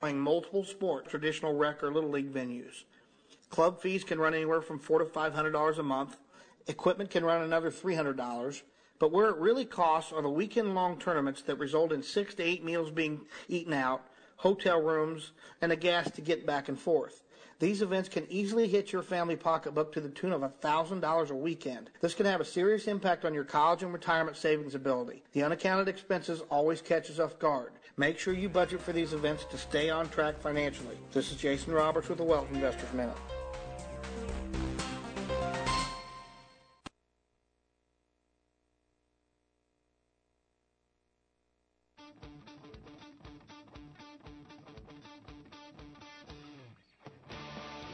playing multiple sports, traditional rec or little league venues. Club fees can run anywhere from four to five hundred dollars a month. Equipment can run another three hundred dollars. But where it really costs are the weekend long tournaments that result in six to eight meals being eaten out, hotel rooms, and the gas to get back and forth. These events can easily hit your family pocketbook to the tune of $1,000 a weekend. This can have a serious impact on your college and retirement savings ability. The unaccounted expenses always catch us off guard. Make sure you budget for these events to stay on track financially. This is Jason Roberts with the Wealth Investors Minute.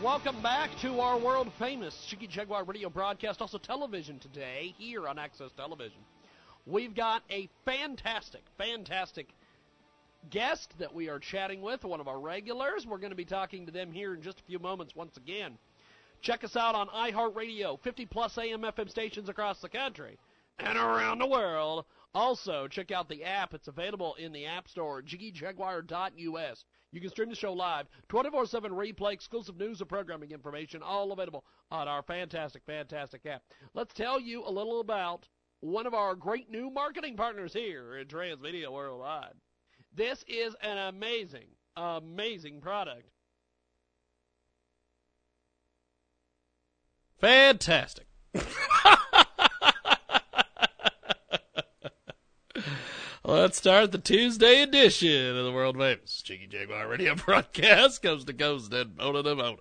Welcome back to our world famous Jiggy Jaguar radio broadcast, also television today here on Access Television. We've got a fantastic, fantastic guest that we are chatting with, one of our regulars. We're going to be talking to them here in just a few moments once again. Check us out on iHeartRadio, 50 plus AM FM stations across the country and around the world. Also, check out the app. It's available in the App Store, jiggyjaguar.us. You can stream the show live, 24 7 replay, exclusive news and programming information, all available on our fantastic, fantastic app. Let's tell you a little about one of our great new marketing partners here in Transmedia Worldwide. This is an amazing, amazing product. Fantastic. Let's start the Tuesday edition of the world famous Jiggy Jaguar radio broadcast, coast to coast and bona to bona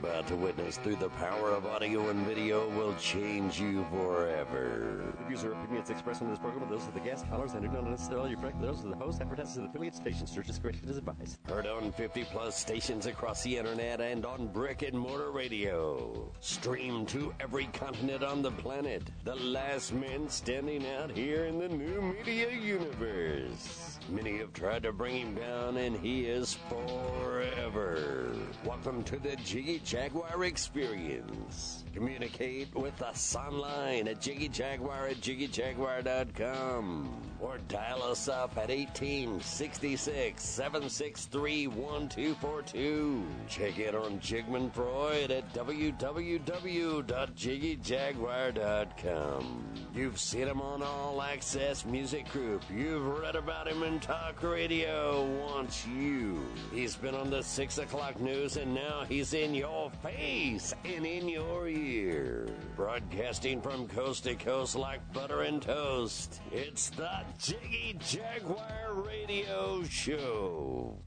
about to witness through the power of audio and video will change you forever. Views or opinions expressed on this program are those of the guest callers and do not necessarily reflect those of the host, advertisers, and affiliate stations. Your discretion is advised. Heard on 50 plus stations across the internet and on brick and mortar radio. Streamed to every continent on the planet. The last man standing out here in the new media universe. Many have tried to bring him down, and he is forever. Welcome to the Jiggy Jaguar Experience. Communicate with us online at jiggyjaguar at jiggyjaguar.com or dial us up at 1866 763 1242. Check it on Jigman Freud at www.jiggyjaguar.com. You've seen him on All Access Music Group. You've read about him in talk radio wants you. He's been on the 6 o'clock news and now he's in your face and in your ear. Broadcasting from coast to coast like butter and toast. It's the Jiggy Jaguar Radio Show.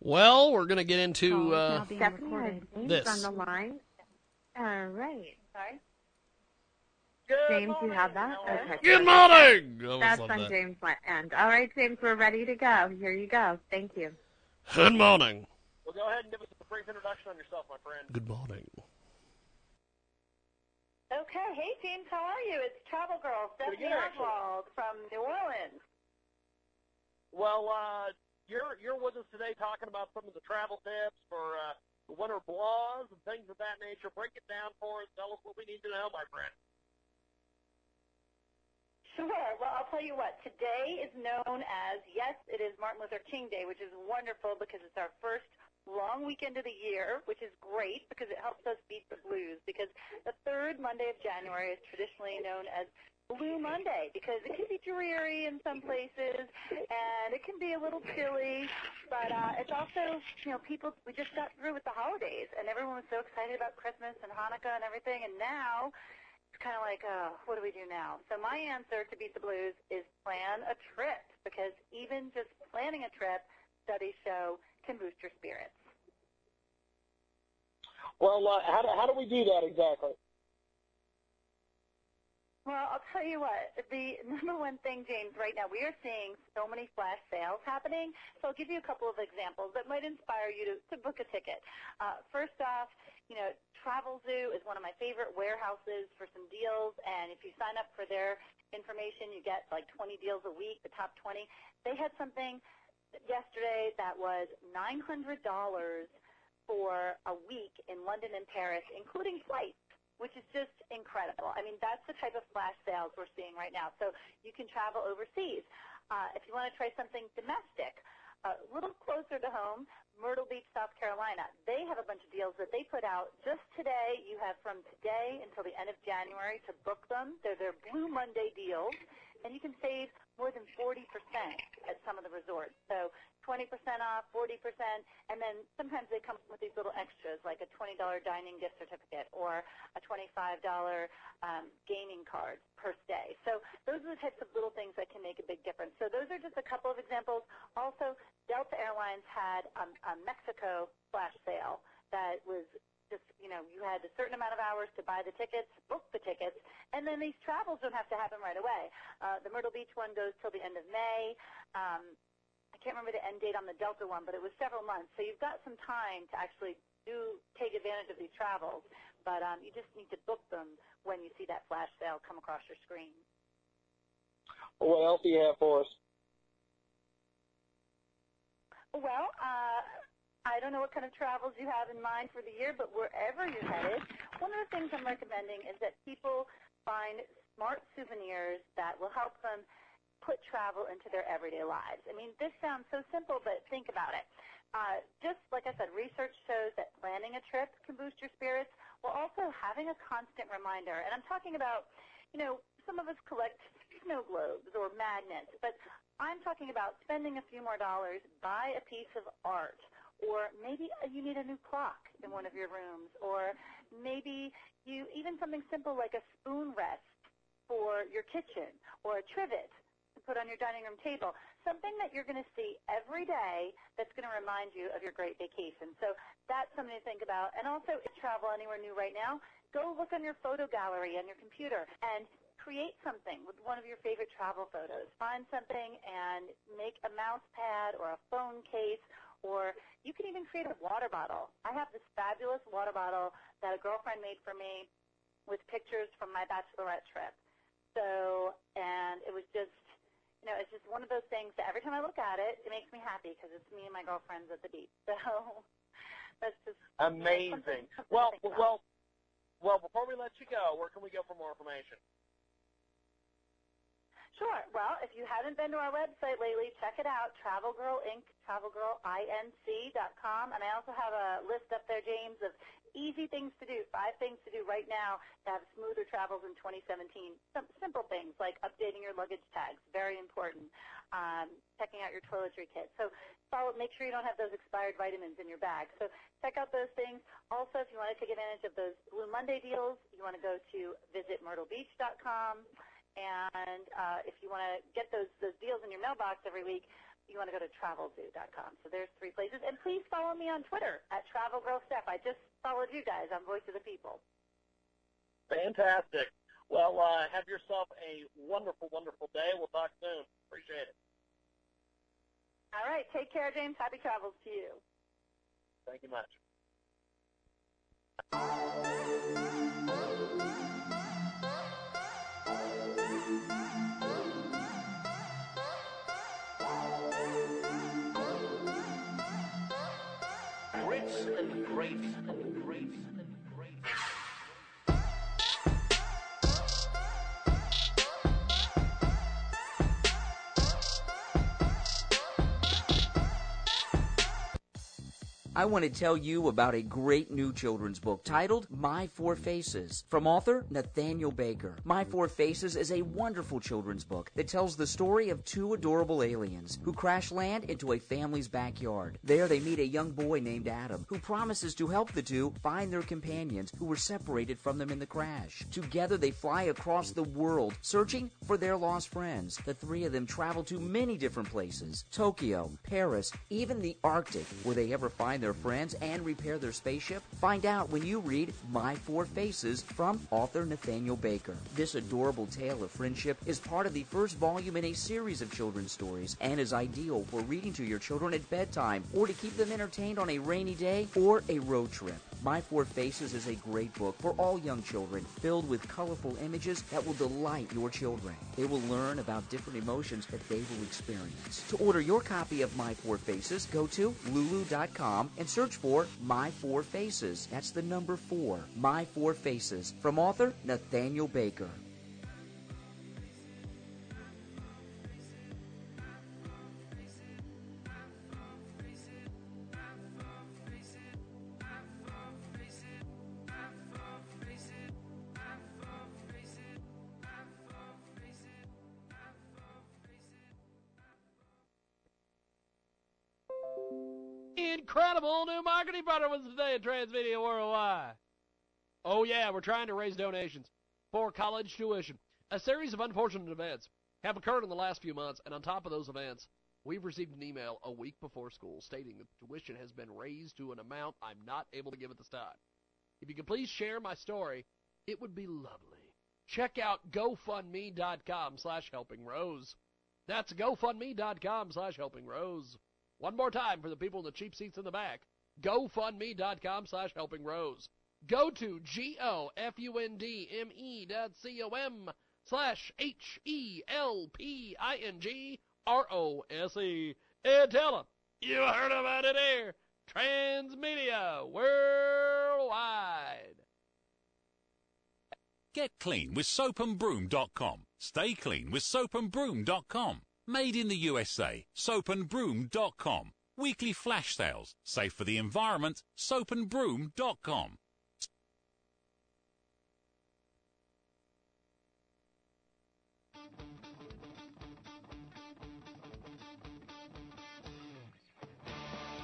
Well, we're going to get into uh, this. on the line. All right. Sorry? James, you have that? Okay. Good morning! I That's love on that. James' end. All right, James, we're ready to go. Here you go. Thank you. Good morning. Well, go ahead and give us a brief introduction on yourself, my friend. Good morning. Okay. Hey, James, how are you? It's Travel Girl Stephanie. Oswald from New Orleans. Well, uh, you're you're with us today talking about some of the travel tips for uh, the winter blahs and things of that nature. Break it down for us. Tell us what we need to know, my friend. Sure. Well, I'll tell you what. Today is known as, yes, it is Martin Luther King Day, which is wonderful because it's our first long weekend of the year, which is great because it helps us beat the blues. Because the third Monday of January is traditionally known as Blue Monday because it can be dreary in some places and it can be a little chilly, but uh, it's also, you know, people, we just got through with the holidays and everyone was so excited about Christmas and Hanukkah and everything, and now it's kind of like, uh, what do we do now? So my answer to beat the blues is plan a trip because even just planning a trip, studies show, can boost your spirits. Well, uh, how do how do we do that exactly? Well, I'll tell you what, the number one thing, James, right now, we are seeing so many flash sales happening. So I'll give you a couple of examples that might inspire you to, to book a ticket. Uh, first off, you know, Travel Zoo is one of my favorite warehouses for some deals. And if you sign up for their information, you get like 20 deals a week, the top 20. They had something yesterday that was $900 for a week in London and Paris, including flights which is just incredible. I mean, that's the type of flash sales we're seeing right now. So you can travel overseas. Uh, if you want to try something domestic, a little closer to home, Myrtle Beach, South Carolina. They have a bunch of deals that they put out just today. You have from today until the end of January to book them. They're their Blue Monday deals, and you can save more than 40% at some of the resorts. So 20% off, 40%, and then sometimes they come with these little extras like a $20 dining gift certificate or a $25 um, gaming card per stay. So those are the types of little things that can make a big difference. So those are just a couple of examples. Also, Delta Airlines had um, a Mexico flash sale that was just you know you had a certain amount of hours to buy the tickets, book the tickets, and then these travels don't have to happen right away. Uh, the Myrtle Beach one goes till the end of May. Um, I can't remember the end date on the Delta one, but it was several months. So you've got some time to actually do take advantage of these travels, but um, you just need to book them when you see that flash sale come across your screen. What else do you have for us? Well, uh, I don't know what kind of travels you have in mind for the year, but wherever you're headed, one of the things I'm recommending is that people find smart souvenirs that will help them put travel into their everyday lives. I mean, this sounds so simple, but think about it. Uh, just like I said, research shows that planning a trip can boost your spirits, while also having a constant reminder. And I'm talking about, you know, some of us collect snow globes or magnets, but I'm talking about spending a few more dollars, buy a piece of art, or maybe you need a new clock in one of your rooms, or maybe you even something simple like a spoon rest for your kitchen or a trivet to put on your dining room table. Something that you're going to see every day that's going to remind you of your great vacation. So that's something to think about. And also, if you travel anywhere new right now, go look on your photo gallery on your computer and create something with one of your favorite travel photos. Find something and make a mouse pad or a phone case or you can even create a water bottle. I have this fabulous water bottle that a girlfriend made for me with pictures from my bachelorette trip. So, and it was just, you know, it's just one of those things that every time I look at it, it makes me happy because it's me and my girlfriends at the beach. So that's just amazing. You know, well, well, well. Before we let you go, where can we go for more information? Sure. Well, if you haven't been to our website lately, check it out, Travel Girl Inc., travelgirlinc.com. And I also have a list up there, James, of easy things to do, five things to do right now to have smoother travels in 2017. Some simple things like updating your luggage tags, very important. Um, checking out your toiletry kit. So follow, make sure you don't have those expired vitamins in your bag. So check out those things. Also, if you want to take advantage of those Blue Monday deals, you want to go to visitmyrtlebeach.com. And uh, if you want to get those, those deals in your mailbox every week, you want to go to travelzoo.com. So there's three places. And please follow me on Twitter at TravelGirlSteph. I just followed you guys on Voice of the People. Fantastic. Well, uh, have yourself a wonderful, wonderful day. We'll talk soon. Appreciate it. All right. Take care, James. Happy travels to you. Thank you much. And great I want to tell you about a great new children's book titled My Four Faces from author Nathaniel Baker. My Four Faces is a wonderful children's book that tells the story of two adorable aliens who crash land into a family's backyard. There they meet a young boy named Adam who promises to help the two find their companions who were separated from them in the crash. Together they fly across the world searching for their lost friends. The three of them travel to many different places Tokyo, Paris, even the Arctic. Will they ever find their friends and repair their spaceship? Find out when you read My Four Faces from author Nathaniel Baker. This adorable tale of friendship is part of the first volume in a series of children's stories and is ideal for reading to your children at bedtime or to keep them entertained on a rainy day or a road trip. My Four Faces is a great book for all young children, filled with colorful images that will delight your children. They will learn about different emotions that they will experience. To order your copy of My Four Faces, go to lulu.com and search for My Four Faces. That's the number four, My Four Faces, from author Nathaniel Baker. Marketing partner with us today at Transmedia Worldwide. Oh, yeah, we're trying to raise donations for college tuition. A series of unfortunate events have occurred in the last few months, and on top of those events, we've received an email a week before school stating that tuition has been raised to an amount I'm not able to give at this time. If you could please share my story, it would be lovely. Check out GoFundMe.com slash Helping Rose. That's GoFundMe.com slash Helping Rose. One more time for the people in the cheap seats in the back. GoFundMe.com slash Helping Rose. Go to G-O-F-U-N-D-M-E dot C-O-M slash H-E-L-P-I-N-G-R-O-S-E and tell them you heard about it here. Transmedia Worldwide. Get clean with soapandbroom.com. Stay clean with soapandbroom.com. Made in the USA. Soapandbroom.com. Weekly flash sales. Safe for the environment. Soapandbroom.com.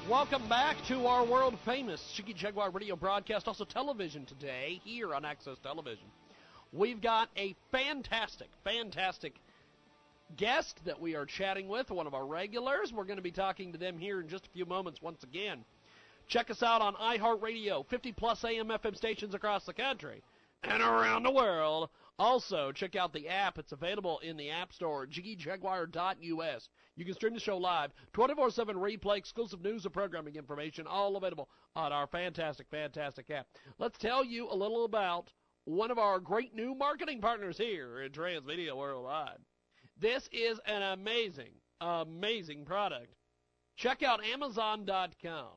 Welcome back to our world famous Jiggy Jaguar radio broadcast, also television today here on Access Television. We've got a fantastic, fantastic guest that we are chatting with, one of our regulars. We're going to be talking to them here in just a few moments once again. Check us out on iHeartRadio, 50 plus AM FM stations across the country and around the world. Also, check out the app. It's available in the App Store, jiggyjaguar.us. You can stream the show live, 24-7 replay, exclusive news and programming information, all available on our fantastic, fantastic app. Let's tell you a little about one of our great new marketing partners here in Transmedia Worldwide. This is an amazing, amazing product. Check out Amazon.com.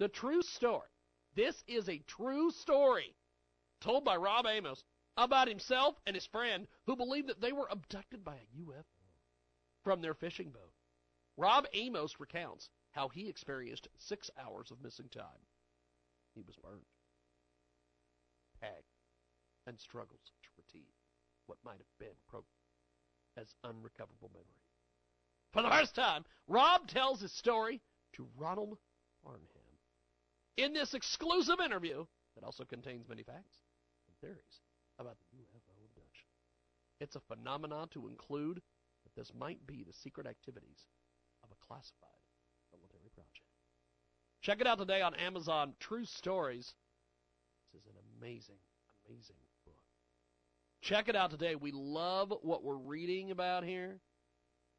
The true story. This is a true story told by Rob Amos about himself and his friend who believed that they were abducted by a UFO from their fishing boat. Rob Amos recounts how he experienced six hours of missing time. He was burned, tagged, and struggles to retrieve what might have been pro- as unrecoverable memory. For the first time, Rob tells his story to Ronald Arnham. In this exclusive interview that also contains many facts and theories about the UFO abduction. It's a phenomenon to include that this might be the secret activities of a classified military project. Check it out today on Amazon. True Stories. This is an amazing, amazing. Check it out today. We love what we're reading about here.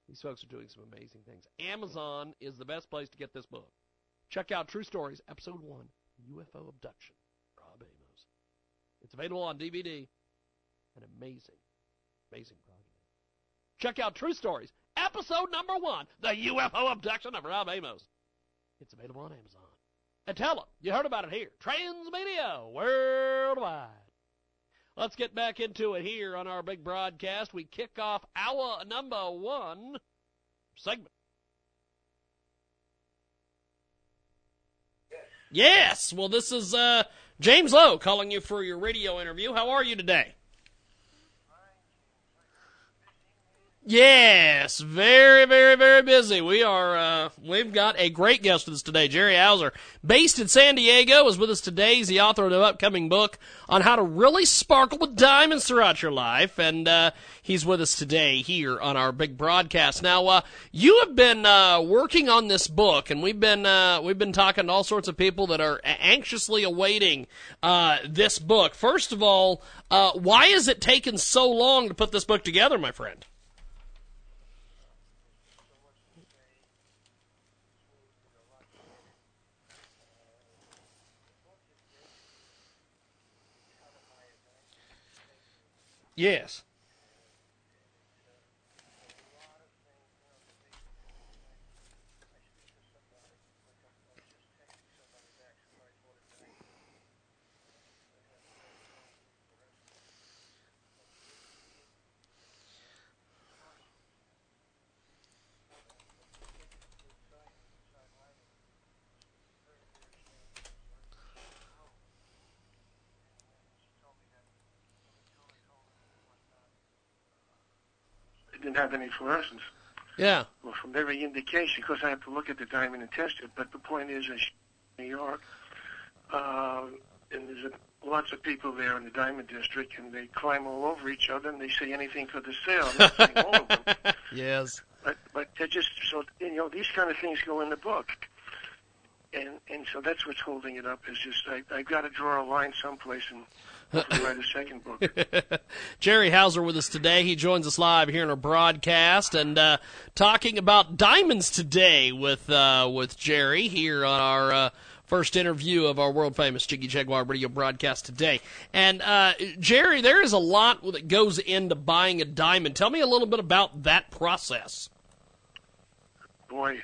These folks are doing some amazing things. Amazon is the best place to get this book. Check out True Stories, Episode 1 UFO Abduction. Rob Amos. It's available on DVD. An amazing, amazing project. Check out True Stories, Episode Number 1 The UFO Abduction of Rob Amos. It's available on Amazon. And tell them you heard about it here. Transmedia Worldwide. Let's get back into it here on our big broadcast. We kick off our number one segment. Yes. Well, this is uh, James Lowe calling you for your radio interview. How are you today? Yes, very, very, very busy. We are, uh, we've got a great guest with us today. Gerry Houser, based in San Diego, is with us today. He's the author of an upcoming book on how to really sparkle with diamonds throughout your life. And, uh, he's with us today here on our big broadcast. Now, uh, you have been, uh, working on this book and we've been, uh, we've been talking to all sorts of people that are anxiously awaiting, uh, this book. First of all, uh, why has it taken so long to put this book together, my friend? Yes. Didn't have any fluorescence. Yeah. Well, from every indication, because I have to look at the diamond and test it. But the point is, in New York, uh, and there's a, lots of people there in the diamond district, and they climb all over each other, and they say anything for the sale. I'm not saying all of them, Yes. but but they're just so you know these kind of things go in the book, and and so that's what's holding it up. Is just I I've got to draw a line someplace and write a second book. Gerry Houser with us today. He joins us live here in our broadcast and uh, talking about diamonds today with uh, with Gerry here on our uh, first interview of our world famous Jiggy Jaguar radio broadcast today. And uh, Gerry, there is a lot that goes into buying a diamond. Tell me a little bit about that process. Boy,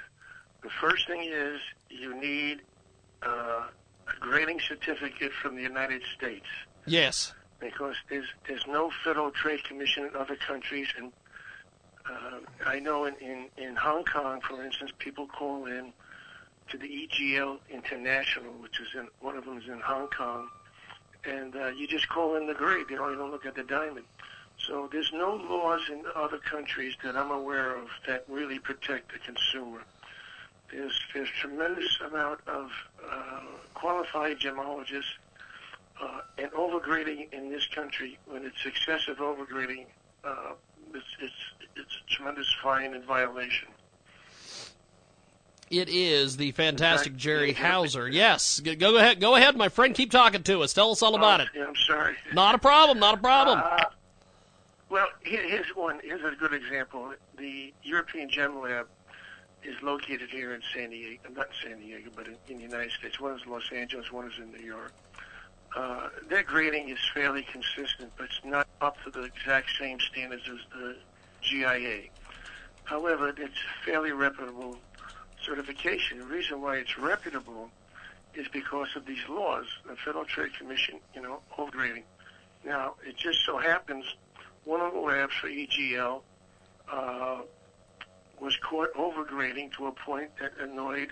the first thing is you need uh, a grading certificate from the United States. Yes. because there's there's no Federal Trade Commission in other countries, and uh, I know in, in in Hong Kong, for instance, people call in to the EGL International, which is in one of them is in Hong Kong, and uh, you just call in the grade. They don't even look at the diamond. So there's no laws in other countries that I'm aware of that really protect the consumer. There's there's tremendous amount of uh, qualified gemologists uh, and overgrading in this country, when it's excessive overgrading, uh, it's, it's, it's a tremendous fine and violation. It is the fantastic fact, Gerry. Houser. Yes, go, go ahead, go ahead, my friend. Keep talking to us. Tell us all about Oh, it. Yeah, I'm sorry. Not a problem. Not a problem. Uh, well, here, here's one. Here's a good example. The European Gem Lab is located here in San Diego. Not San Diego, but in, in the United States. One is Los Angeles. One is in New York. Uh, their grading is fairly consistent, but it's not up to the exact same standards as the GIA. However, it's fairly reputable certification. The reason why it's reputable is because of these laws, the Federal Trade Commission, you know, overgrading. Now, it just so happens one of the labs for EGL uh, was caught overgrading to a point that annoyed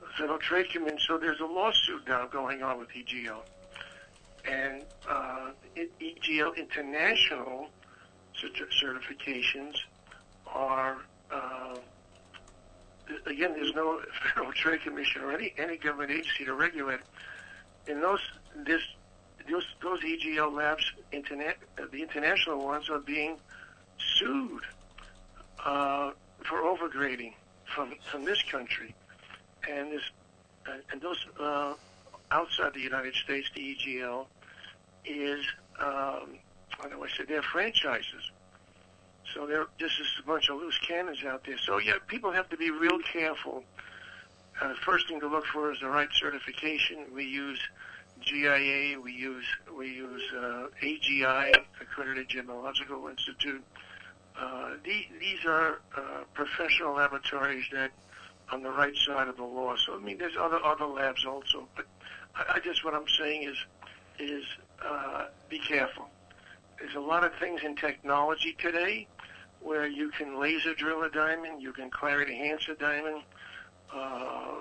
the Federal Trade Commission. So there's a lawsuit now going on with EGL. And uh, EGL International certifications are, uh, again, there's no Federal Trade Commission or any, any government agency to regulate. And those, this, those, those EGL labs, internet, uh, the international ones, are being sued uh, for overgrading from from this country, and this uh, and those uh, outside the United States, the EGL is um, how do I say they're franchises. So there, this is a bunch of loose cannons out there. So yeah, people have to be real careful. Uh, first thing to look for is the right certification. We use GIA, we use we use uh, AGI, Accredited Gemological Institute. Uh, the, these are uh, professional laboratories that on the right side of the law. So I mean, there's other other labs also, but I, I just what I'm saying is is uh, be careful. There's a lot of things in technology today where you can laser drill a diamond, you can clarity enhance a diamond, uh,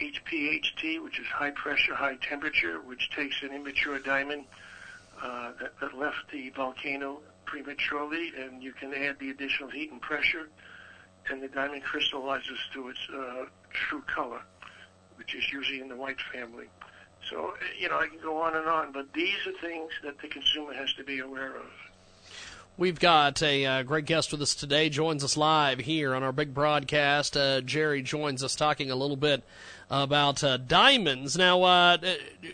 HPHT, which is high pressure, high temperature, which takes an immature diamond uh, that, that left the volcano prematurely, and you can add the additional heat and pressure, and the diamond crystallizes to its uh, true color, which is usually in the white family. So, you know, I can go on and on, but these are things that the consumer has to be aware of. We've got a uh, great guest with us today. Joins us live here on our big broadcast. Uh, Gerry joins us talking a little bit about uh, diamonds. Now, uh,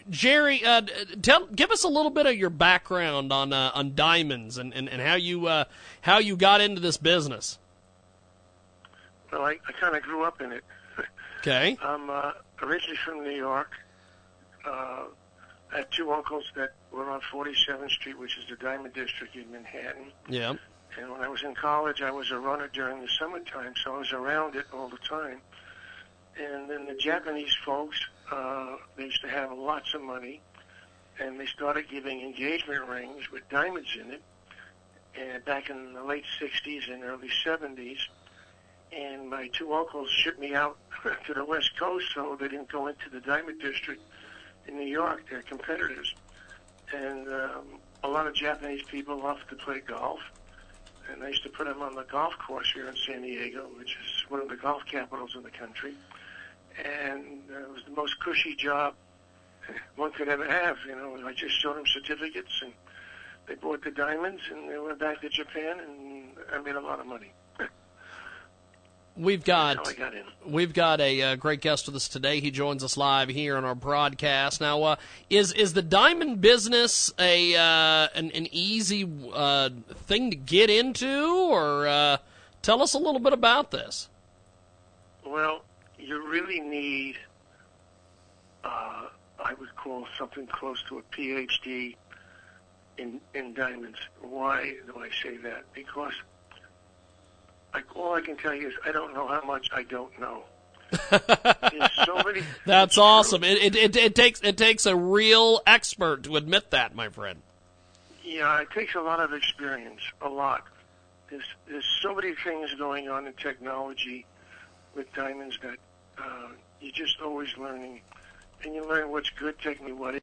Gerry, uh, tell give us a little bit of your background on uh, on diamonds and, and, and how you uh, how you got into this business. Well, I, I kind of grew up in it. Okay. I'm uh, originally from New York. Uh, I had two uncles that were on 47th Street, which is the Diamond District in Manhattan. Yeah. And when I was in college, I was a runner during the summertime, so I was around it all the time. And then the Japanese folks, uh, they used to have lots of money, and they started giving engagement rings with diamonds in it. And back in the late 60s and early 70s, and my two uncles shipped me out to the West Coast so they didn't go into the Diamond District in New York. They're competitors. And um, a lot of Japanese people love to play golf. and I used to put them on the golf course here in San Diego, which is one of the golf capitals in the country. And uh, it was the most cushy job one could ever have. You know, I just showed them certificates, and they bought the diamonds, and they went back to Japan, and I made a lot of money. We've got That's how I got we've got a uh, great guest with us today. He joins us live here on our broadcast. Now, uh, is is the diamond business a uh, an, an easy uh, thing to get into, or uh, tell us a little bit about this? Well, you really need, uh, I would call something close to a PhD in in diamonds. Why do I say that? Because like all I can tell you is I don't know how much I don't know. So many. That's awesome. It, it it it takes it takes a real expert to admit that, my friend. Yeah, it takes a lot of experience, a lot. There's there's so many things going on in technology with diamonds that uh, you're just always learning, and you learn what's good, technically what.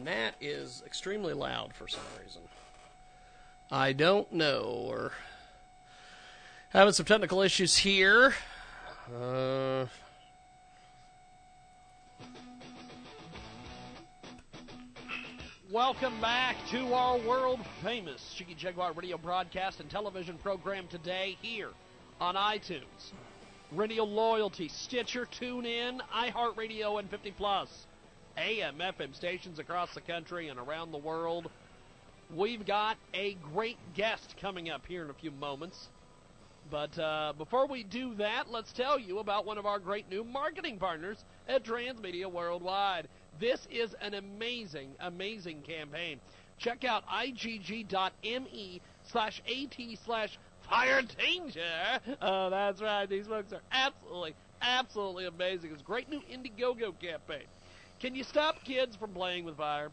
And that is extremely loud for some reason. I don't know. We're having some technical issues here. Uh, welcome back to our world famous Jiggy Jaguar radio broadcast and television program today here on iTunes, Radio Loyalty, Stitcher, TuneIn, iHeartRadio, and 50 Plus. AM, FM stations across the country and around the world. We've got a great guest coming up here in a few moments. But uh, before we do that, let's tell you about one of our great new marketing partners at Transmedia Worldwide. This is an amazing, amazing campaign. Check out igg.me slash at slash fire danger. Oh, that's right. These folks are absolutely, absolutely amazing. It's a great new Indiegogo campaign. Can you stop kids from playing with fire?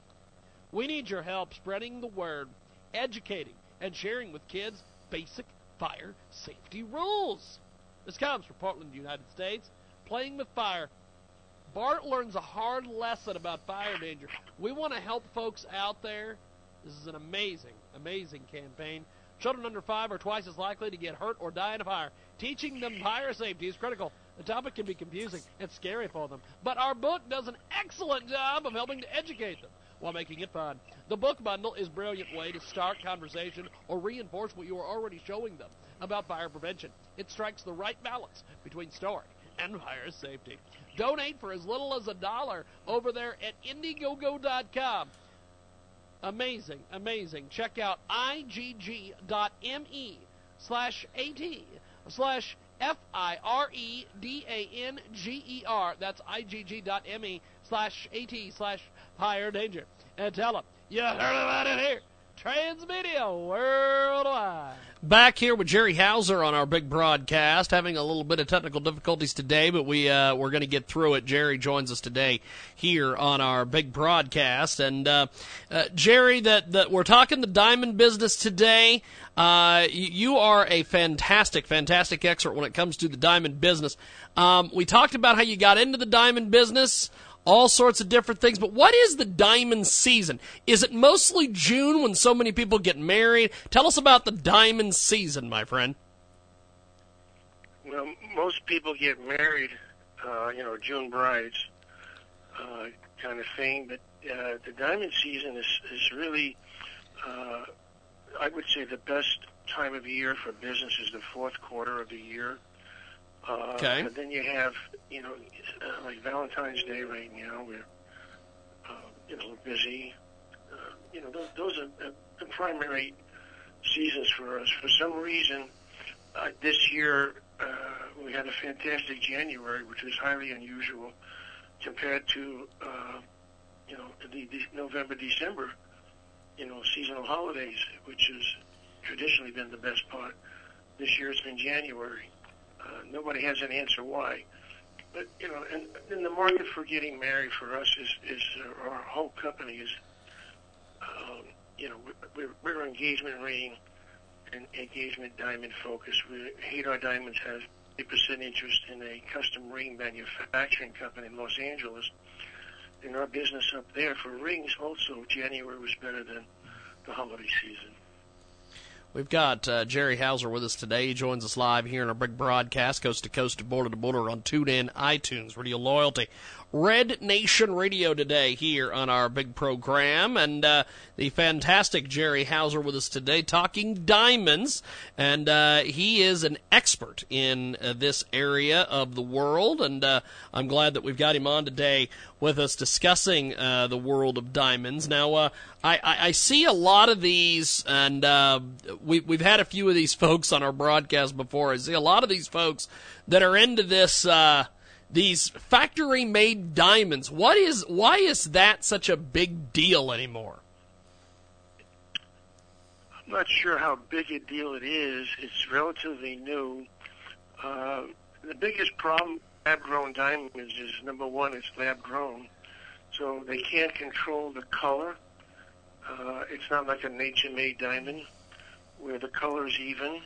We need your help spreading the word, educating, and sharing with kids basic fire safety rules. This comes from Portland, United States. Playing with fire. Bart learns a hard lesson about fire danger. We want to help folks out there. This is an amazing, amazing campaign. Children under five are twice as likely to get hurt or die in a fire. Teaching them fire safety is critical. The topic can be confusing and scary for them, but our book does an excellent job of helping to educate them while making it fun. The book bundle is a brilliant way to start conversation or reinforce what you are already showing them about fire prevention. It strikes the right balance between story and fire safety. Donate for as little as a dollar over there at Indiegogo.com. Amazing, amazing. Check out igg.me slash at slash F I R E D A N G E R. That's igg.me slash at slash fire danger. And tell them you heard about it here. Transmedia Worldwide. Back here with Gerry Houser on our big broadcast, having a little bit of technical difficulties today, but we uh, we're going to get through it. Gerry joins us today here on our big broadcast, and uh, uh, Gerry, that that we're talking the diamond business today. Uh, you are a fantastic, fantastic expert when it comes to the diamond business. Um, we talked about how you got into the diamond business all sorts of different things. But what is the diamond season? Is it mostly June when so many people get married? Tell us about the diamond season, my friend. Well, most people get married, uh, you know, June brides, uh, kind of thing. But uh, the diamond season is is really, uh, I would say, the best time of year for business is the fourth quarter of the year. Uh, okay. But then you have, you know, uh, like Valentine's Day right now. We're, uh, you know, busy. Uh, you know, those, those are the primary seasons for us. For some reason, uh, this year uh, we had a fantastic January, which was highly unusual compared to, uh, you know, the, the November, December, you know, seasonal holidays, which has traditionally been the best part. This year it's been January. Uh, nobody has an answer why. But you know, and, and the market for getting married for us is is uh, our whole company is, um, you know, we're, we're engagement ring and engagement diamond focused. We Hadar Diamonds has 80% interest in a custom ring manufacturing company in Los Angeles. In our business up there for rings, also January was better than the holiday season. We've got uh, Gerry Houser with us today. He joins us live here in our big broadcast, coast to coast, border to border on TuneIn, iTunes, Radio Loyalty. Red Nation Radio today here on our big program, and uh, the fantastic Gerry Houser with us today talking diamonds, and uh, he is an expert in uh, this area of the world, and uh, I'm glad that we've got him on today with us discussing uh, the world of diamonds. Now, uh, I, I, I, see a lot of these, and we, we've had a few of these folks on our broadcast before. I see a lot of these folks that are into this these factory made diamonds. What is why is that such a big deal anymore? I'm not sure how big a deal it is. It's relatively new. Uh, the biggest problem lab grown diamonds is number one, it's lab grown. So they can't control the color. Uh, it's not like a nature made diamond where the color is even.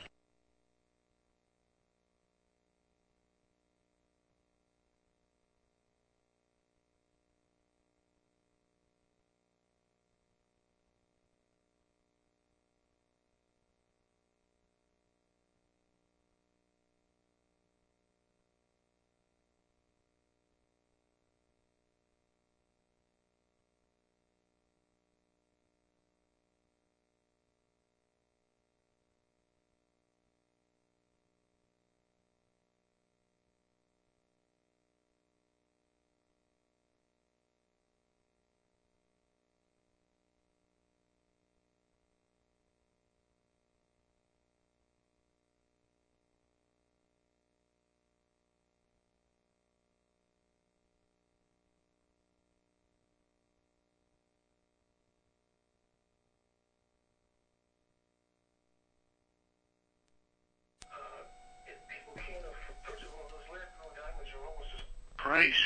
Price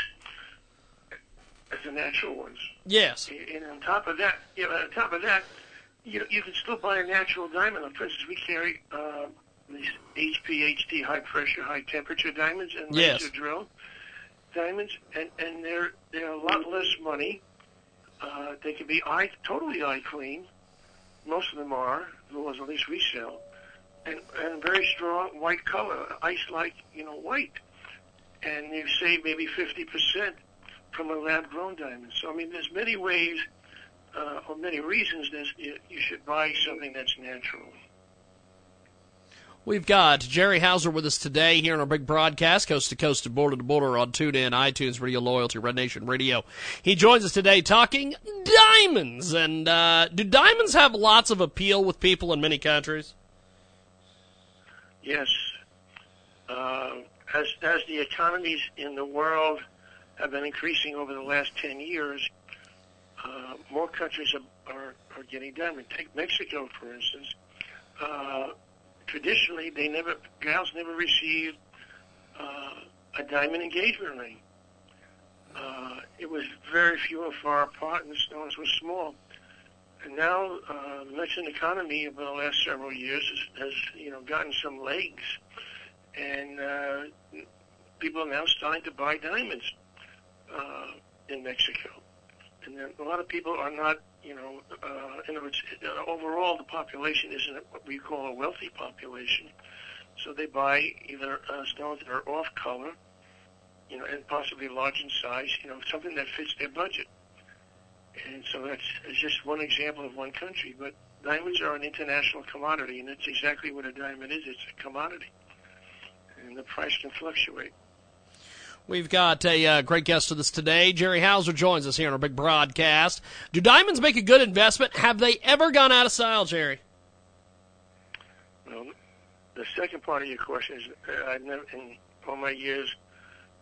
as the natural ones. Yes. And on top of that, yeah, on top of that, you know, you can still buy a natural diamond. For instance, we carry uh, these HPHT, high pressure, high temperature diamonds, and yes. laser drill diamonds, and and they're they're a lot less money. Uh, they can be eye totally eye clean. Most of them are the ones at least we sell, and and very strong white color, ice like you know white and you save maybe 50% from a lab-grown diamond. So, I mean, there's many ways uh, or many reasons that you should buy something that's natural. We've got Gerry Houser with us today here on our big broadcast, coast to coast to border to border on TuneIn, iTunes, Radio Loyalty, Red Nation Radio. He joins us today talking diamonds. And uh, do diamonds have lots of appeal with people in many countries? Yes. Uh, as as the economies in the world have been increasing over the last 10 years, uh, more countries are, are, are getting diamond. Take Mexico, for instance. Uh, traditionally, they never gals never received uh, a diamond engagement ring. Uh, it was very few and far apart, and the stones were small. And now, uh, the Mexican economy over the last several years has, has you know, gotten some legs, and uh, people are now starting to buy diamonds uh, in Mexico. And then a lot of people are not, you know, uh, in other words, uh, overall the population isn't what we call a wealthy population. So they buy either uh, stones that are off color, you know, and possibly large in size, you know, something that fits their budget. And so that's, just one example of one country. But diamonds are an international commodity, and that's exactly what a diamond is. It's a commodity. And the price can fluctuate. We've got a uh, great guest with us today. Gerry Houser joins us here on our big broadcast. Do diamonds make a good investment? Have they ever gone out of style, Gerry? Well, the second part of your question is uh, I've never, in all my years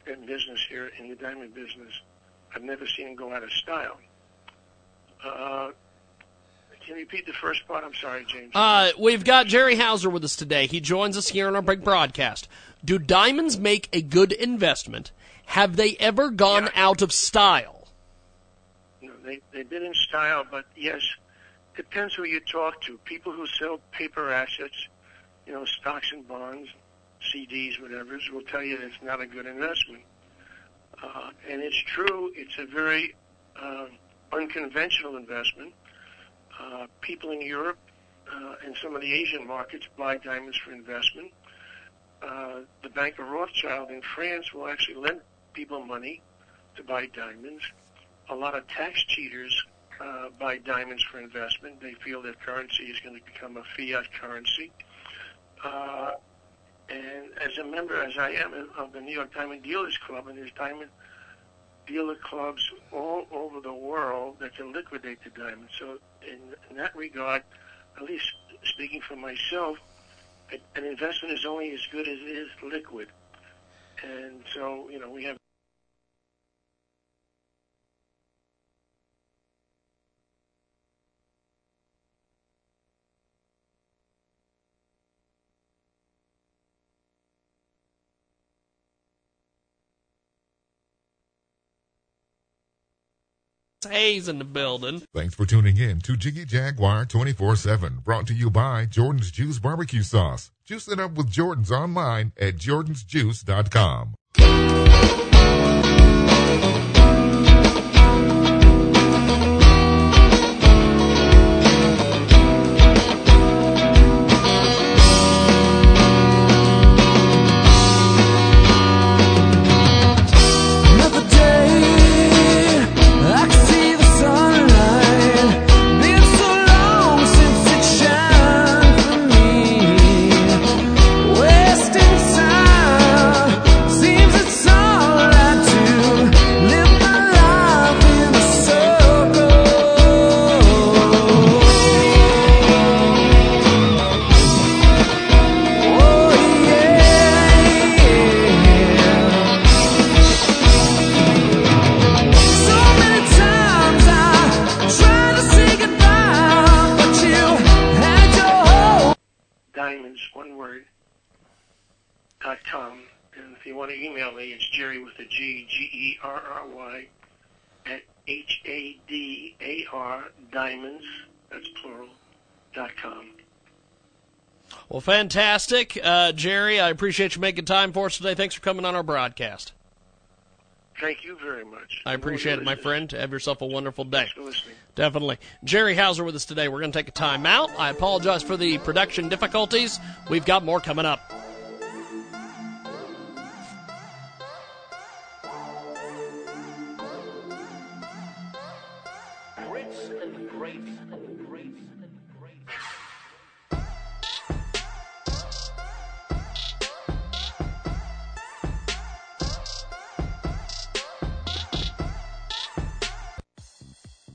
in business here, in the diamond business, I've never seen them go out of style. Uh, can you repeat the first part? I'm sorry, James. Uh, we've got Gerry Houser with us today. He joins us here on our big broadcast. Do diamonds make a good investment? Have they ever gone Yeah. out of style? No, they, they've been in style, but yes, it depends who you talk to. People who sell paper assets, you know, stocks and bonds, CDs, whatever, will tell you it's not a good investment. Uh, and it's true, it's a very uh, unconventional investment. Uh, people in Europe uh, and some of the Asian markets buy diamonds for investment. Uh, the Bank of Rothschild in France will actually lend people money to buy diamonds a lot of tax cheaters uh, buy diamonds for investment. They feel their currency is going to become a fiat currency. Uh, and as a member, as I am, of the New York Diamond Dealers Club, and there's diamond dealer clubs all over the world that can liquidate the diamonds. So in, in that regard, at least speaking for myself, an investment is only as good as it is liquid. And so, you know, we have Hayes in the building. Thanks for tuning in to Jiggy Jaguar 24-7, brought to you by Jordan's Juice Barbecue Sauce. Juice it up with Jordan's online at jordansjuice.com. G-E-R-R-Y, at H-A-D-A-R, diamonds, that's plural, dot com. Well, fantastic. Uh, Gerry, I appreciate you making time for us today. Thanks for coming on our broadcast. Thank you very much. I appreciate it, my friend. Have yourself a wonderful day. Thanks for listening. Definitely. Gerry Houser with us today. We're going to take a time out. I apologize for the production difficulties. We've got more coming up. Grits and grapes and grapes and grapes.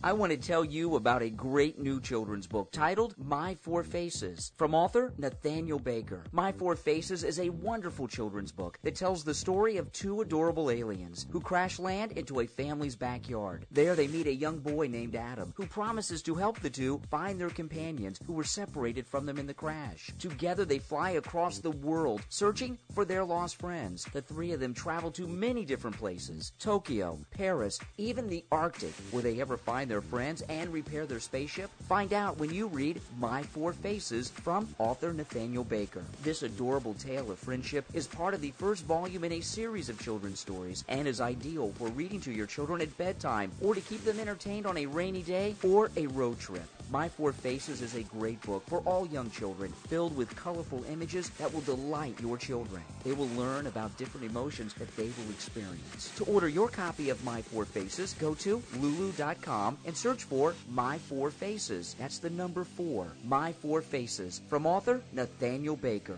I want to tell you about a great new children's book titled My Four Faces from author Nathaniel Baker. My Four Faces is a wonderful children's book that tells the story of two adorable aliens who crash land into a family's backyard. There they meet a young boy named Adam who promises to help the two find their companions who were separated from them in the crash. Together they fly across the world searching for their lost friends. The three of them travel to many different places Tokyo, Paris, even the Arctic. Will they ever find their friends and repair their spaceship? Find out when you read My Four Faces from author Nathaniel Baker. This adorable tale of friendship is part of the first volume in a series of children's stories and is ideal for reading to your children at bedtime or to keep them entertained on a rainy day or a road trip. My Four Faces is a great book for all young children, filled with colorful images that will delight your children. They will learn about different emotions that they will experience. To order your copy of My Four Faces, go to lulu.com and search for My Four Faces. That's the number four, My Four Faces, from author Nathaniel Baker.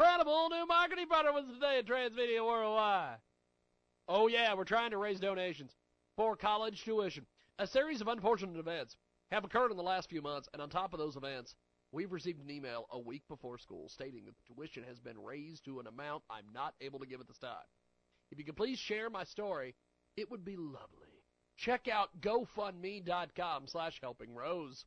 Incredible new marketing partner with us today at Transmedia Worldwide. Oh yeah, we're trying to raise donations for college tuition. A series of unfortunate events have occurred in the last few months, and on top of those events, we've received an email a week before school stating that the tuition has been raised to an amount I'm not able to give at this time. If you could please share my story, it would be lovely. Check out GoFundMe.com slash Helping Rose.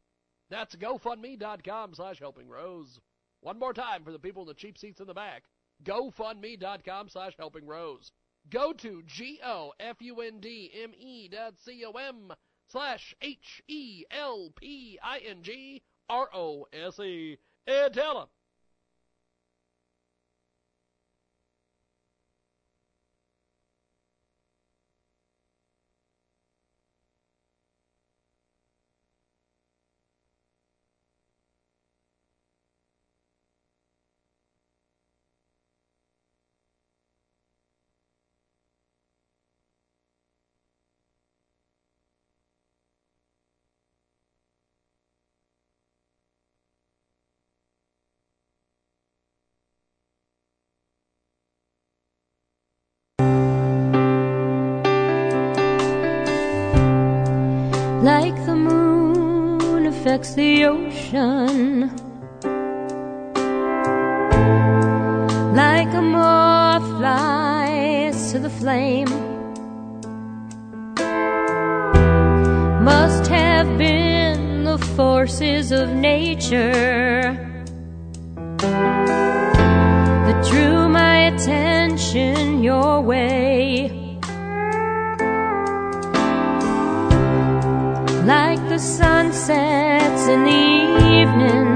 That's GoFundMe.com slash Helping Rose. One more time for the people in the cheap seats in the back. GoFundMe.com slash Helping Rose. Go to G-O-F-U-N-D-M-E dot C-O-M slash H-E-L-P-I-N-G-R-O-S-E. And tell them. Affects the ocean, like a moth flies to the flame. Must have been the forces of nature that drew my attention your way. like the sunsets in the evening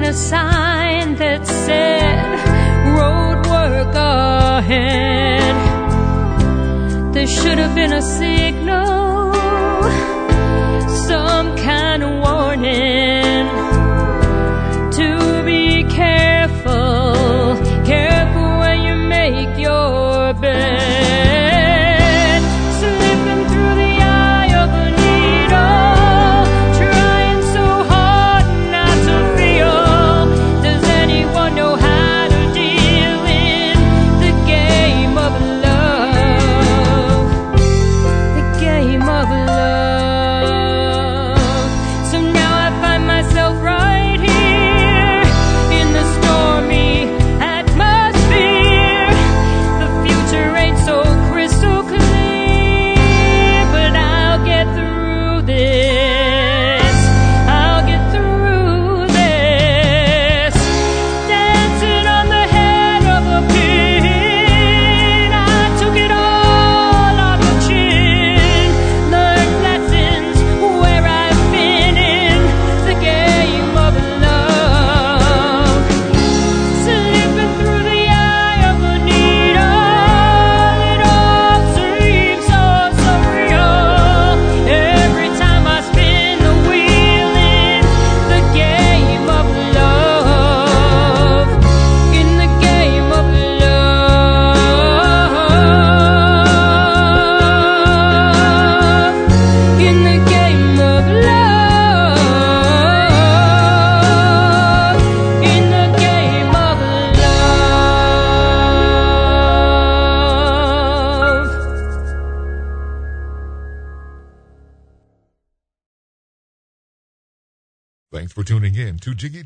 been a sign that said, road work ahead. There should have been a signal,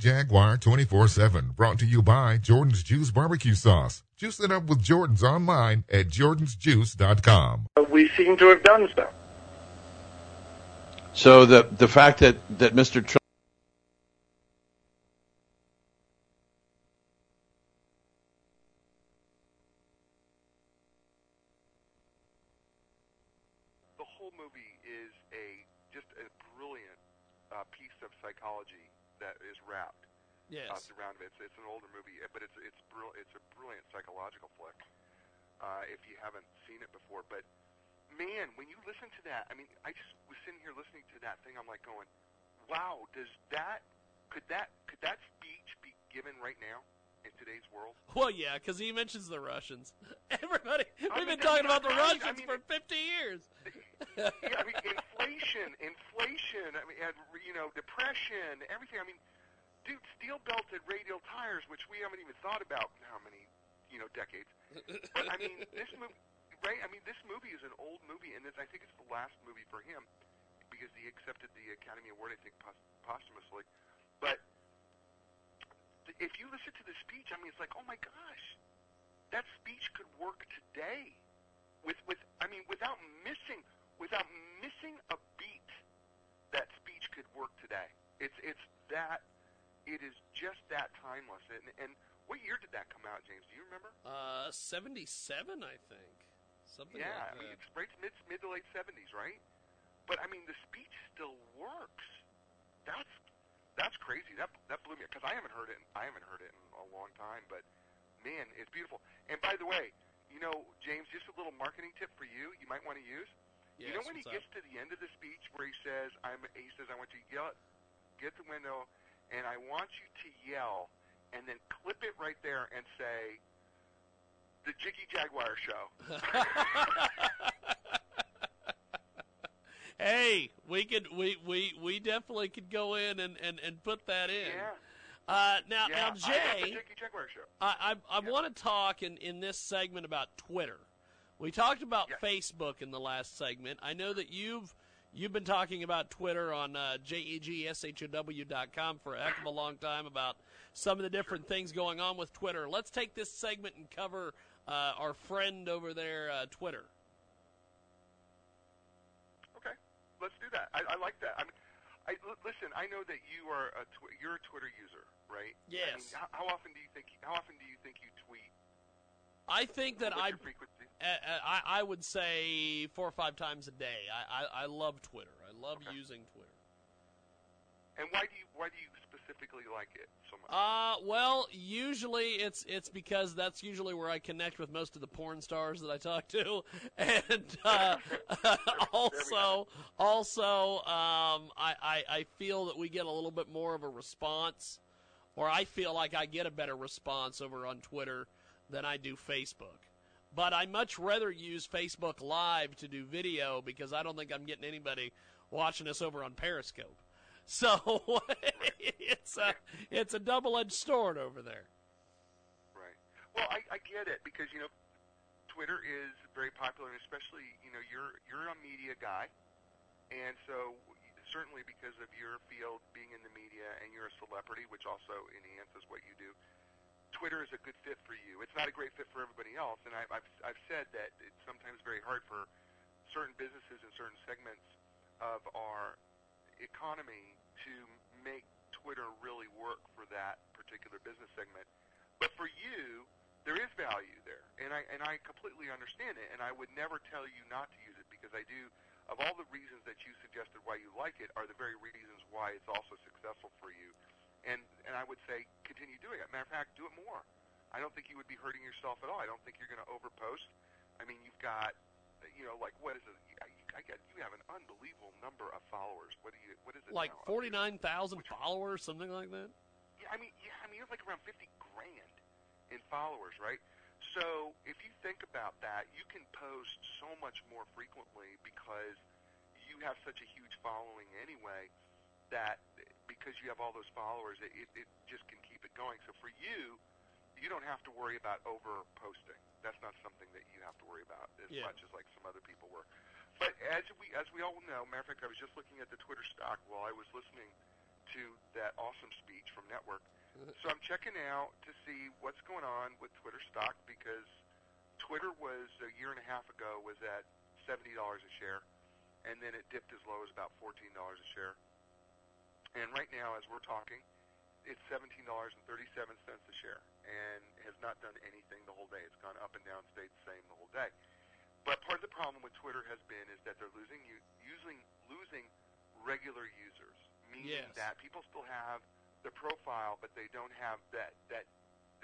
in to Jiggy Jaguar 24-7, brought to you by Jordan's Juice Barbecue Sauce. Juice it up with Jordan's online at jordansjuice.com. We seem to have done so. So the the fact that that Mr. Trump Yes. around it. It's, it's an older movie, uh, but it's it's it's a brilliant psychological flick. Uh, if you haven't seen it before, but man, when you listen to that, I mean, I just was sitting here listening to that thing. I'm like going, wow, does that could that could that speech be given right now in today's world? Well, yeah, because he mentions the Russians. Everybody, we've mean, been talking about the I- I Russians mean, for 50 years. yeah, I mean, inflation, inflation. I mean, and, you know, depression, everything. I mean, dude, steel belted radial tires, which we haven't even thought about in how many, you know, decades. But I mean, this movie, right? I mean, this movie is an old movie, and this, I think it's the last movie for him because he accepted the Academy Award, I think, pos- posthumously. But th- if you listen to the speech, I mean, it's like, oh my gosh, that speech could work today with with I mean without missing without missing a beat that speech could work today. It's it's that it is just that timeless. And and what year did that come out, James? Do you remember? Uh, 77, I think. Something yeah, like I mean it's right mid mid to late seventies, right? But I mean the speech still works. That's that's crazy. That that blew me because I haven't heard it. In, I haven't heard it in a long time. But man, it's beautiful. And by the way, you know, James, just a little marketing tip for you. You might want to use. you know when he what's gets to the end of the speech where he says, "I'm," he says, "I want you to yell, get the window, and I want you to yell, and then clip it right there and say." The Jiggy Jaguar Show. hey, we could we we we definitely could go in and and and put that in. Yeah. Uh, now yeah, now I Jay, Jiggy Jaguar Show. I I, I want to talk in in this segment about Twitter. We talked about Facebook in the last segment. I know that you've you've been talking about Twitter on uh, jagshow.com for a heck of a long time about some of the different things going on with Twitter. Let's take this segment and cover uh, our friend over there, uh, Twitter. Okay, let's do that. I, I like that. I mean, I l- listen. I know that you are a tw- you're a Twitter user, right? I mean, Yes. how, how often do you think how often do you think you tweet? I think that I, I I would say four or five times a day. I I, I love Twitter. I love using Twitter. And why do you why do you specifically like it so much? Uh, well, usually it's it's because that's usually where I connect with most of the porn stars that I talk to, and uh, also also um, I, I I feel that we get a little bit more of a response, or I feel like I get a better response over on Twitter than I do Facebook. But I much rather use Facebook Live to do video because I don't think I'm getting anybody watching us over on Periscope. So it's a it's a double edged sword over there. Right. Well, I, I get it because you know Twitter is very popular, and especially you know you're you're a media guy, and so certainly because of your field being in the media and you're a celebrity, which also enhances what you do. Twitter is a good fit for you. It's not a great fit for everybody else, and I, I've I've said that it's sometimes very hard for certain businesses and certain segments of our economy to make Twitter really work for that particular business segment. But for you, there is value there, and I and I completely understand it. And I would never tell you not to use it because I do. Of all the reasons that you suggested why you like it, are the very reasons why it's also successful for you. And and I would say continue doing it. Matter of fact, do it more. I don't think you would be hurting yourself at all. I don't think you're going to overpost. I mean, you've got, you know, like what is it? I, I get you have an unbelievable number of followers. What do you? What is it? Like forty nine thousand followers, something like that. Yeah, I mean, yeah, I mean, you're like around 50 grand in followers, right? So if you think about that, you can post so much more frequently because you have such a huge following anyway that because you have all those followers, it, it, it just can keep it going. So for you, you don't have to worry about over posting. That's not something that you have to worry about as Yeah. much as like some other people were. But as we as we all know, matter of fact, I was just looking at the Twitter stock while I was listening to that awesome speech from Network. Uh-huh. So I'm checking out to see what's going on with Twitter stock because Twitter was a year and a half ago was at seventy dollars a share, and then it dipped as low as about fourteen dollars a share. And right now, as we're talking, it's seventeen dollars and thirty-seven cents a share, and has not done anything the whole day. It's gone up and down, stayed the same the whole day. But part of the problem with Twitter has been is that they're losing using losing regular users, meaning Yes. that people still have the profile, but they don't have that that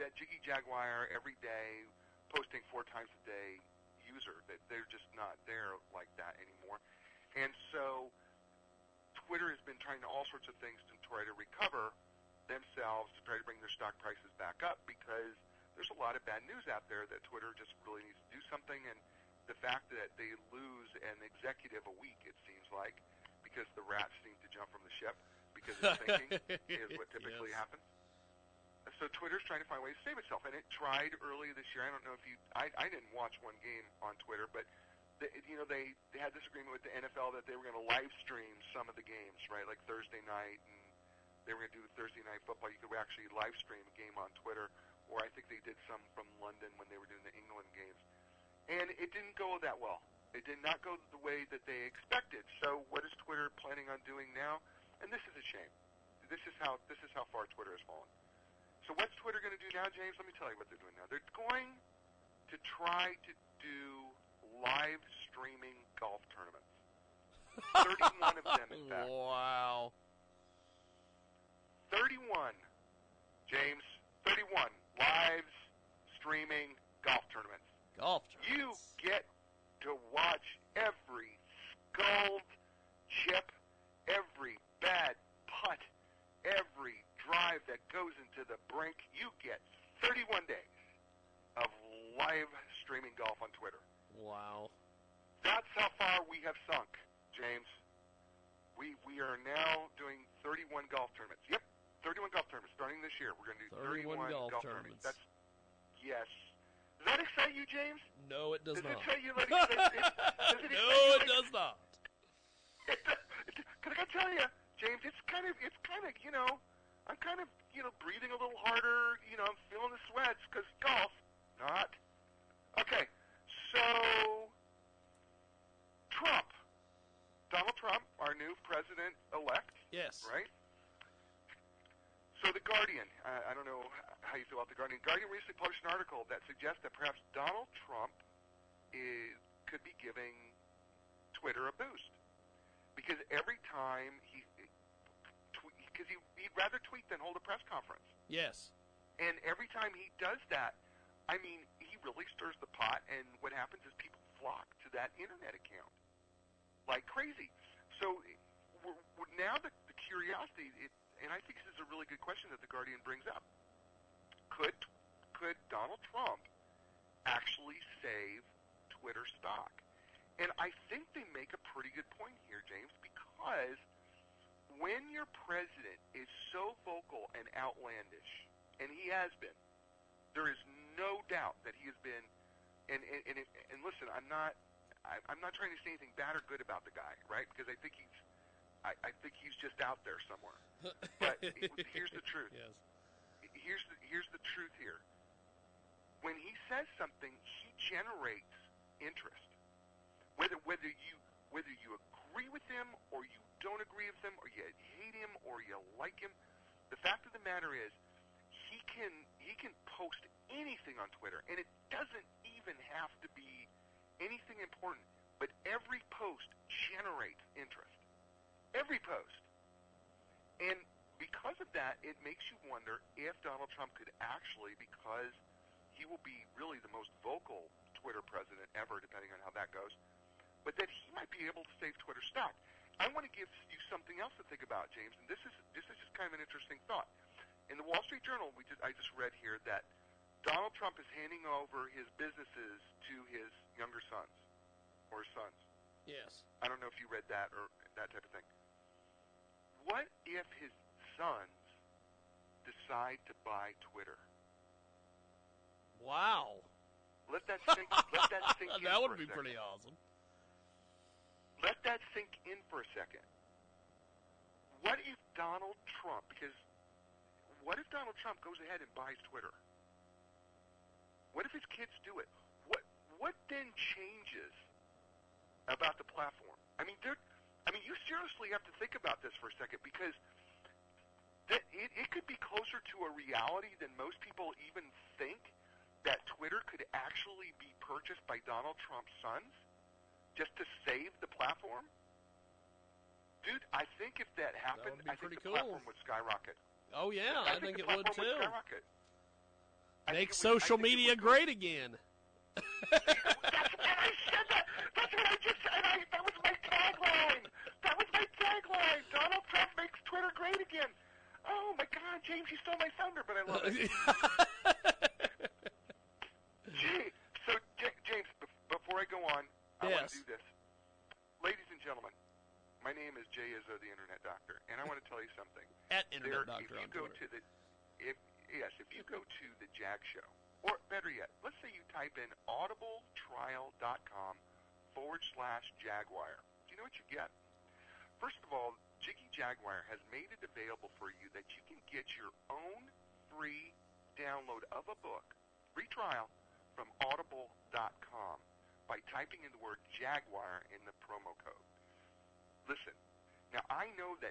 that Jiggy Jaguar every day posting four times a day user. That they're just not there like that anymore, and so Twitter has been trying all sorts of things to try to recover themselves to try to bring their stock prices back up because there's a lot of bad news out there that Twitter just really needs to do something and the fact that they lose an executive a week it seems like because the rats seem to jump from the ship because it's thinking is what typically Yes. happens. So Twitter's trying to find ways to save itself, and it tried earlier this year. I don't know if you, I, I didn't watch one game on Twitter, but they, you know they they had this agreement with the NFL that they were going to live stream some of the games, right? Like Thursday night, and they were going to do Thursday night football. You could actually live stream a game on Twitter, or I think they did some from London when they were doing the England games, and it didn't go that well. It did not go the way that they expected. So what is Twitter planning on doing now? And this is a shame. This is how this is how far Twitter has fallen. So what's Twitter going to do now, James? Let me tell you what they're doing now. They're going to try to do live streaming golf tournaments. 31 of them, in fact. Wow. 31, James. 31 live streaming golf tournaments. Golf tournaments. You get to watch every sculled chip, every bad putt, every drive that goes into the brink. You get 31 days of live streaming golf on Twitter. Wow. That's how far we have sunk, James. We we are now doing 31 golf tournaments. Yep, 31 golf tournaments starting this year. We're going to do 31 golf tournaments. tournaments. That's yes. Does that excite you, James? No, it does, Does not. it tell you like, does it, does it no, you it like- does not. Cause I gotta tell you, James, it's kind of, it's kind of, you know, I'm kind of, you know, breathing a little harder. You know, I'm feeling the sweats because golf, not. Okay, so Trump, Donald Trump, our new president-elect. Yes. Right. So the Guardian, I, I don't know how you feel about the Guardian. Guardian recently published an article that suggests that perhaps Donald Trump is could be giving Twitter a boost because every time he, because he, he'd rather tweet than hold a press conference, Yes. and every time he does that, I mean, really stirs the pot, and what happens is people flock to that internet account like crazy. So we're, we're now the, the curiosity, it, and I think this is a really good question that the Guardian brings up. Could could Donald Trump actually save Twitter stock? And I think they make a pretty good point here, James, because when your president is so vocal and outlandish, and he has been, there is no doubt that he has been. And and and, it, and listen, I'm not I, I'm not trying to say anything bad or good about the guy, right? Because I think he's I, I think he's just out there somewhere. But here's the truth. Yes. Here's the here's the truth here. When he says something, he generates interest. Whether whether you whether you agree with him or you don't agree with him or you hate him or you like him, the fact of the matter is he can he can post anything on Twitter and it doesn't even have to be anything important, but every post generates interest. Every post. And because of that, it makes you wonder if Donald Trump could actually, because he will be really the most vocal Twitter president ever, depending on how that goes, but that he might be able to save Twitter stock. I want to give you something else to think about, James, and this is this is just kind of an interesting thought. In the Wall Street Journal, we just, I just read here that Donald Trump is handing over his businesses to his younger sons or his sons. Yes. I don't know if you read that or that type of thing. What if his sons decide to buy Twitter? Wow. Let that sink. let that sink in. that would be pretty awesome. Let that sink in for a second. What if Donald Trump, because what if Donald Trump goes ahead and buys Twitter? What if his kids do it? What what then changes about the platform? I mean, there. I mean, you seriously have to think about this for a second because that it, it could be closer to a reality than most people even think that Twitter could actually be purchased by Donald Trump's sons just to save the platform. Dude, I think if that happened, be I think the cool. platform would skyrocket. Oh yeah, I, think, the it would too. skyrocket. Make social media great again. That's what I just said. I, that was my tagline. That was my tagline. Donald Trump makes Twitter great again. Oh my God, James, you stole my thunder, but I love it. Gee, so J- James, bef- before I go on, I want to do this. Ladies and gentlemen, my name is Jay Izzo, the Internet Doctor, and I want to tell you something. At There- Internet Doctor if you on go Twitter. to the, if yes, if you go to the Jag Show, or better yet, let's say you type in audibletrial.com forward slash Jaguar. Do you know what you get? First of all, Jiggy Jaguar has made it available for you that you can get your own free download of a book, free trial, from audible.com by typing in the word Jaguar in the promo code. Listen, now I know that